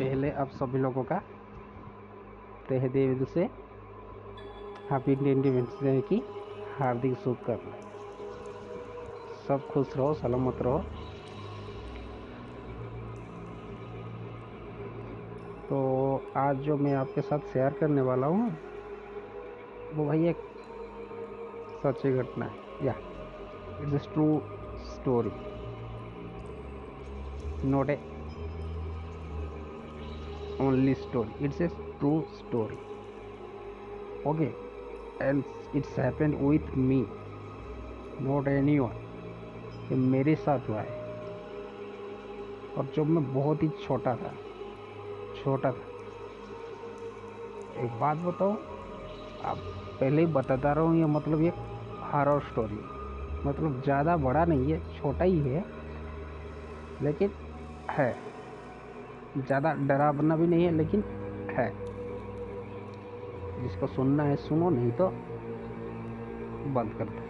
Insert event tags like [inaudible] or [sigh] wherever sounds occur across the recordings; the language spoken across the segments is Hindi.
पहले आप सभी लोगों का तहे दिल से हैप्पी इंडिपेंडेंस डे की हार्दिक शुभकामनाएँ। सब खुश रहो, सलामत रहो। तो आज जो मैं आपके साथ शेयर करने वाला हूँ, वो भाई एक सच्ची घटना है। या it's true story not a only story. It's a true story. Okay. And it's happened with me. Not anyone. ये मेरे साथ हुआ है। और जब मैं बहुत ही छोटा था छोटा था। एक बात बताओ, आप पहले ही बताता रहा हूँ ये मतलब ये हॉरर स्टोरी मतलब ज़्यादा बड़ा नहीं है, छोटा ही है, लेकिन है। ज़्यादा डरावना भी नहीं है, लेकिन है। जिसको सुनना है, सुनो, नहीं तो बंद कर दो।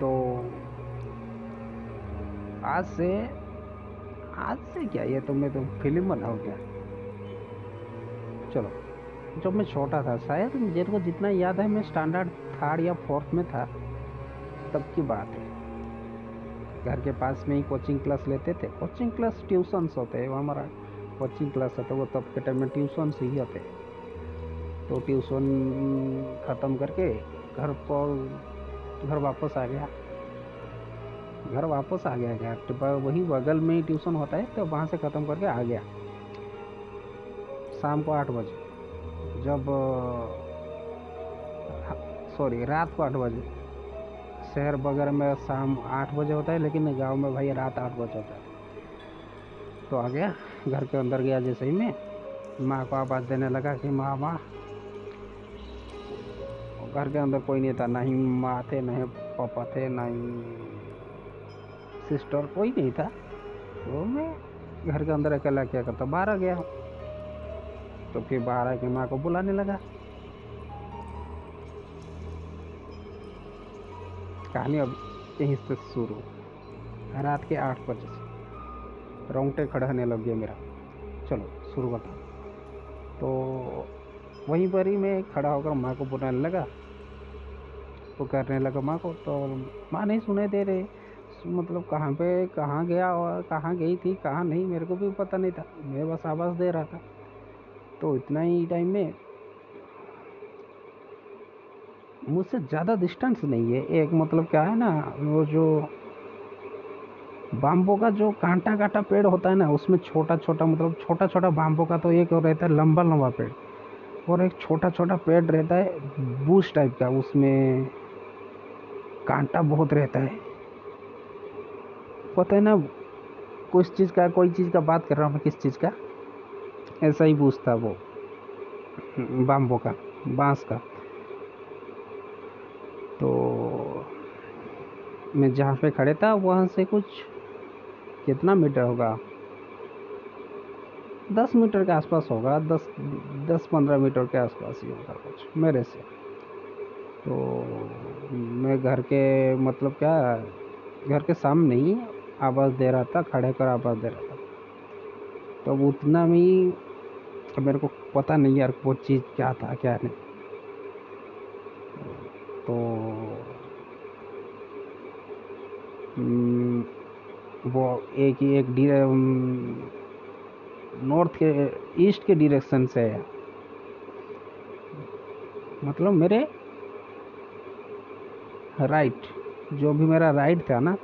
तो आज से आज से क्या? ये तो मैं तो फ़िल्म बनाओ क्या? चलो, जब मैं छोटा था, शायद मेरे को जितना याद है, मैं स्टैंडर्ड थर्ड या फोर्थ में था, तब की बात है। घर के पास में ही कोचिंग क्लास लेते थे। कोचिंग क्लास ट्यूशन्स होते हैं हमारा कोचिंग क्लास होता है, वो तब के टाइम में ट्यूशन से ही होते तो ट्यूशन ख़त्म करके घर पर, घर वापस आ गया। घर वापस आ गया क्या तो वही बगल में ही ट्यूशन होता है तो वहाँ से ख़त्म करके आ गया। शाम को आठ बजे, जब सॉरी रात को आठ बजे। शहर वगैरह में शाम आठ बजे होता है, लेकिन गाँव में भाई रात आठ बजे होता है। तो आ गया घर के अंदर गया जैसे ही मैं। माँ को आवाज़ देने लगा कि, माँ माँ। घर के अंदर कोई नहीं था, ना ही माँ थे, ना ही पापा थे, ना ही सिस्टर कोई नहीं था। तो मैं घर के अंदर अकेला क्या करता, बाहर आ गया। तो फिर बाहर आके माँ को बुलाने लगा। कहानी अब यहीं से शुरू। रात के आठ बजे से। रोंगटे खड़ा होने लग गया मेरा। चलो, शुरू करता तो वहीं पर ही मैं खड़ा होकर माँ को बुलाने लगा। तो करने लगा, माँ को तो माँ नहीं सुने दे रहे। मतलब कहाँ पे, कहाँ गया और कहाँ गई थी, कहाँ नहीं, मेरे को भी पता नहीं था। मैं बस आवाज़ दे रहा था। तो इतना ही टाइम में मुझसे ज़्यादा डिस्टेंस नहीं है। एक मतलब क्या है ना, वो जो बाम्बो का जो कांटा कांटा पेड़ होता है ना, उसमें छोटा छोटा मतलब छोटा छोटा बाम्बो का तो एक रहता है लंबा लंबा पेड़ और एक छोटा छोटा पेड़ रहता है बूश टाइप का, उसमें कांटा बहुत रहता है। पता है ना, कुछ चीज़ का, कोई चीज़ का बात कर रहा हूँ मैं, किस चीज़ का? ऐसा ही बूझ था वो बाम्बो का, बाँस का। मैं जहाँ पे खड़े था, वहाँ से कुछ कितना मीटर होगा? दस मीटर के आसपास होगा, दस दस पंद्रह मीटर के आसपास ही होगा कुछ, मेरे से। तो मैं घर के मतलब क्या, घर के सामने ही आवाज़ दे रहा था, खड़े कर आवाज़ दे रहा था। तो उतना ही मेरे को पता नहीं यार, वो चीज़ क्या था, क्या नहीं तो वो एक ही, एक नॉर्थ के ईस्ट के डायरेक्शन से है। मतलब मेरे राइट जो भी मेरा राइट था ना,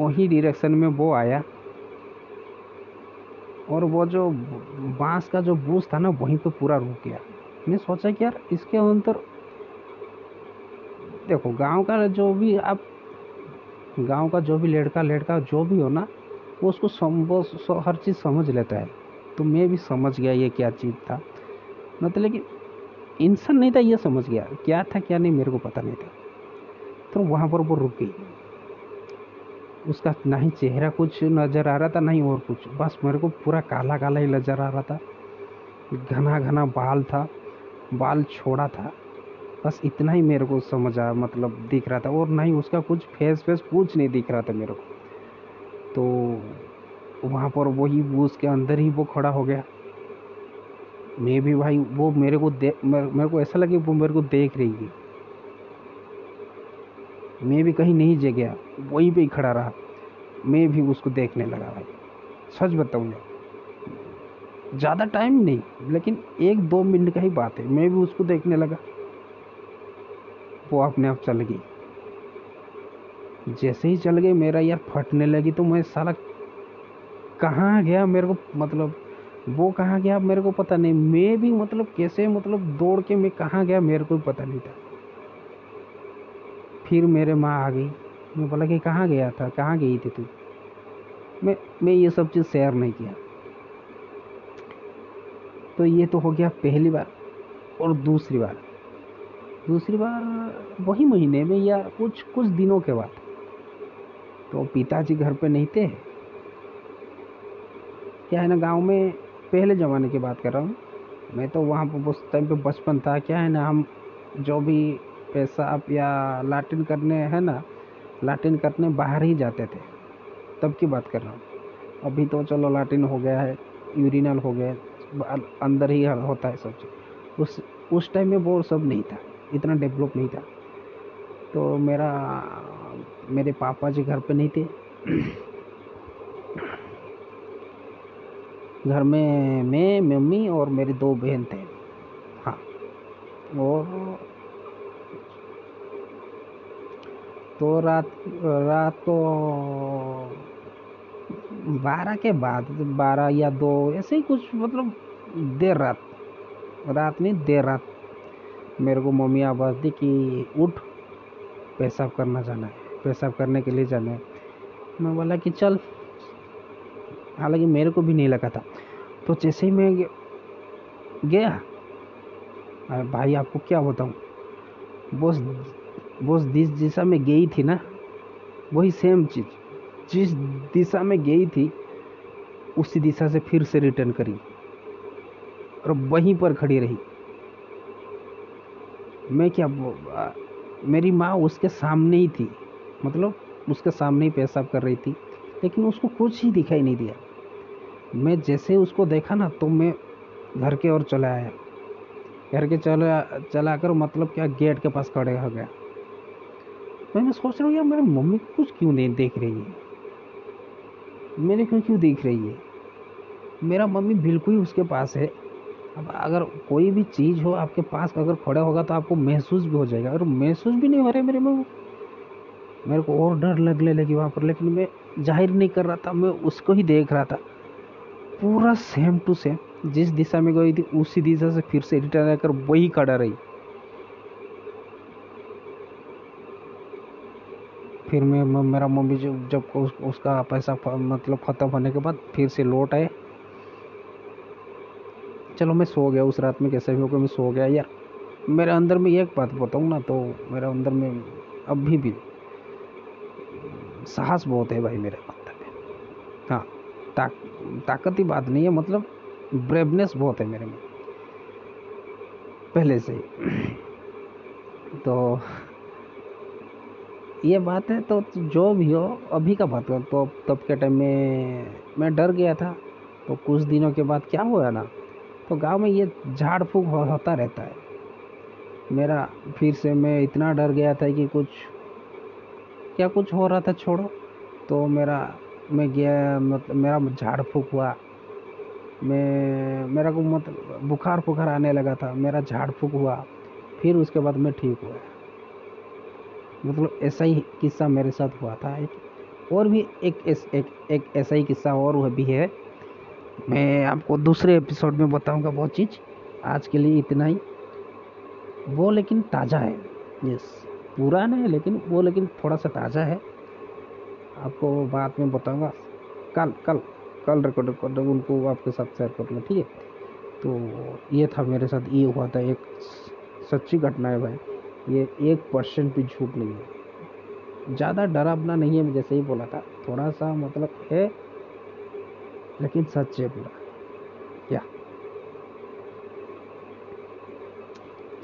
वही डायरेक्शन में वो आया। और वो जो बाँस का जो बूझ था ना, वहीं पे पूरा रुक गया। मैं सोचा कि यार, इसके अंदर देखो गाँव का जो भी आप गाँव का जो भी लड़का लड़का जो भी हो ना वो उसको सम, हर चीज़ समझ लेता है। तो मैं भी समझ गया ये क्या चीज़ था। मतलब लेकिन इंसान नहीं था ये समझ गया क्या था क्या नहीं मेरे को पता नहीं था। तो वहाँ पर वो रुक गई। उसका ना ही चेहरा कुछ नज़र आ रहा था ना ही और कुछ। बस मेरे को पूरा काला काला ही नज़र आ रहा था। घना घना बाल था बाल छोड़ा था। बस इतना ही मेरे को समझ आया मतलब दिख रहा था और ना ही उसका कुछ फेस फेस कुछ नहीं दिख रहा था मेरे को। तो वहाँ पर वही वो उसके अंदर ही वो खड़ा हो गया। मैं भी भाई वो मेरे को देख मेरे को ऐसा लगे वो मेरे को देख रही थी। मैं भी कहीं नहीं जे गया, वहीं पे ही खड़ा रहा। मैं भी उसको देखने लगा भाई, सच बताऊँ ज़्यादा टाइम नहीं, लेकिन एक दो मिनट का ही बात है। मैं भी उसको देखने लगा। वो अपने आप चल गई। जैसे ही चल गई, मेरा यार फटने लगी तो मैं साला कहाँ गया मेरे को मतलब वो कहाँ गया मेरे को पता नहीं। मैं भी मतलब कैसे मतलब दौड़ के मैं कहाँ गया मेरे को पता नहीं था। फिर मेरे माँ आ गई। मैं बोला कि कहाँ गया था, कहाँ गई थी तू? मैं मैं ये सब चीज़ शेयर नहीं किया। तो ये तो हो गया पहली बार और दूसरी बार। दूसरी बार वही महीने में या कुछ कुछ दिनों के बाद। तो पिताजी घर पे नहीं थे। क्या है ना, गाँव में पहले ज़माने की बात कर रहा हूँ। मैं तो वहाँ पर उस टाइम पे बचपन था। क्या है ना, हम जो भी पेशाब या लाटिन करने है ना लाटिन करने बाहर ही जाते थे। तब की बात कर रहा हूँ। अभी तो चलो लाटिन हो गया है यूरिनल हो गया अंदर ही होता है सब चीज़। उस उस टाइम में वो सब नहीं था। इतना डेवलप नहीं था। तो मेरा, मेरे पापा जी घर पे नहीं थे। घर में मैं, मम्मी और मेरी दो बहन थे। हाँ और तो रात रात तो बारह के बाद, बारह या दो, ऐसे ही कुछ मतलब देर रात रात नहीं, देर रात मेरे को मम्मी आवाज़ दी कि उठ, पेशाब करना जाना है, पेशाब करने के लिए जाना है। मैं बोला कि चल। हालाँकि मेरे को भी नहीं लगा था। तो जैसे ही मैं गया, अरे भाई आपको क्या बताऊँ? बस बस जिस दिशा में गई थी ना, वही सेम चीज़। जिस दिशा में गई थी, उसी दिशा से फिर से रिटर्न करी। और वहीं पर खड़ी रही। मैं क्या मेरी माँ उसके सामने ही थी। मतलब उसके सामने ही पेशाब कर रही थी, लेकिन उसको कुछ ही दिखाई नहीं दिया। मैं जैसे उसको देखा ना तो मैं घर के ओर चला आया। घर के चला चला कर मतलब क्या गेट के पास खड़े हो गया। मैंने सोच रहा हूँ, यार मेरी मम्मी कुछ क्यों नहीं देख रही है? मेरे क्यों क्यों देख रही है? मेरा मम्मी बिल्कुल ही उसके पास है। अब अगर कोई भी चीज़ हो आपके पास अगर खड़ा होगा तो आपको महसूस भी हो जाएगा। और महसूस भी नहीं हो रहा है मेरे में। मेरे को और डर लगने लगी वहाँ पर लेकिन मैं ज़ाहिर नहीं कर रहा था मैं उसको ही देख रहा था। पूरा सेम टू सेम जिस दिशा में गई थी उसी दिशा से फिर से रिटर्न आकर वही खड़ा रही। फिर मैं मेरा मम्मी जब जब उस, उसका पैसा मतलब ख़त्म होने के बाद फिर से लौट आए। चलो मैं सो गया उस रात में कैसे भी होकर मैं सो गया यार। मेरे अंदर में एक बात बताऊँ ना तो मेरे अंदर में अभी भी साहस बहुत है भाई मेरे अंदर में। हाँ ताक, ताकत ही बात नहीं है मतलब ब्रेवनेस बहुत है मेरे में। पहले से ही। [clears throat] तो ये बात है तो जो भी हो अभी का बात कर तो तब के टाइम में मैं डर गया था। तो कुछ दिनों के बाद क्या हुआ ना तो गाँव में ये झाड़ फूक होता रहता है। मेरा फिर से मैं इतना डर गया था कि कुछ क्या कुछ हो रहा था छोड़ो। तो मेरा मैं गया मतलब मेरा झाड़ फूक हुआ। मैं मेरा को मतलब बुखार फुखार आने लगा था। मेरा झाड़ फूक हुआ। फिर उसके बाद मैं ठीक हुआ। मतलब ऐसा ही किस्सा मेरे साथ हुआ था। एक और भी एक एक, एक, ऐसा ही किस्सा और वह भी है। मैं आपको दूसरे एपिसोड में बताऊँगा वो चीज़। आज के लिए इतना ही। वो लेकिन ताज़ा है। यस पुराना है लेकिन वो लेकिन थोड़ा सा ताज़ा है। आपको बाद में बताऊँगा। कल कल कल रिकॉर्ड कर उनको आपके साथ शेयर करूँगा ठीक है? तो ये था मेरे साथ, ये हुआ था एक सच्ची घटना है भाई। ये एक परसेंट भी झूठ नहीं है। ज़्यादा डरावना नहीं है, मैं जैसे ही बोला था। थोड़ा सा मतलब है लेकिन सच है पूरा क्या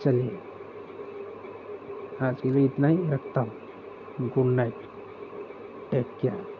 चलिए। आज के लिए इतना ही। रखता हूँ। Good night take care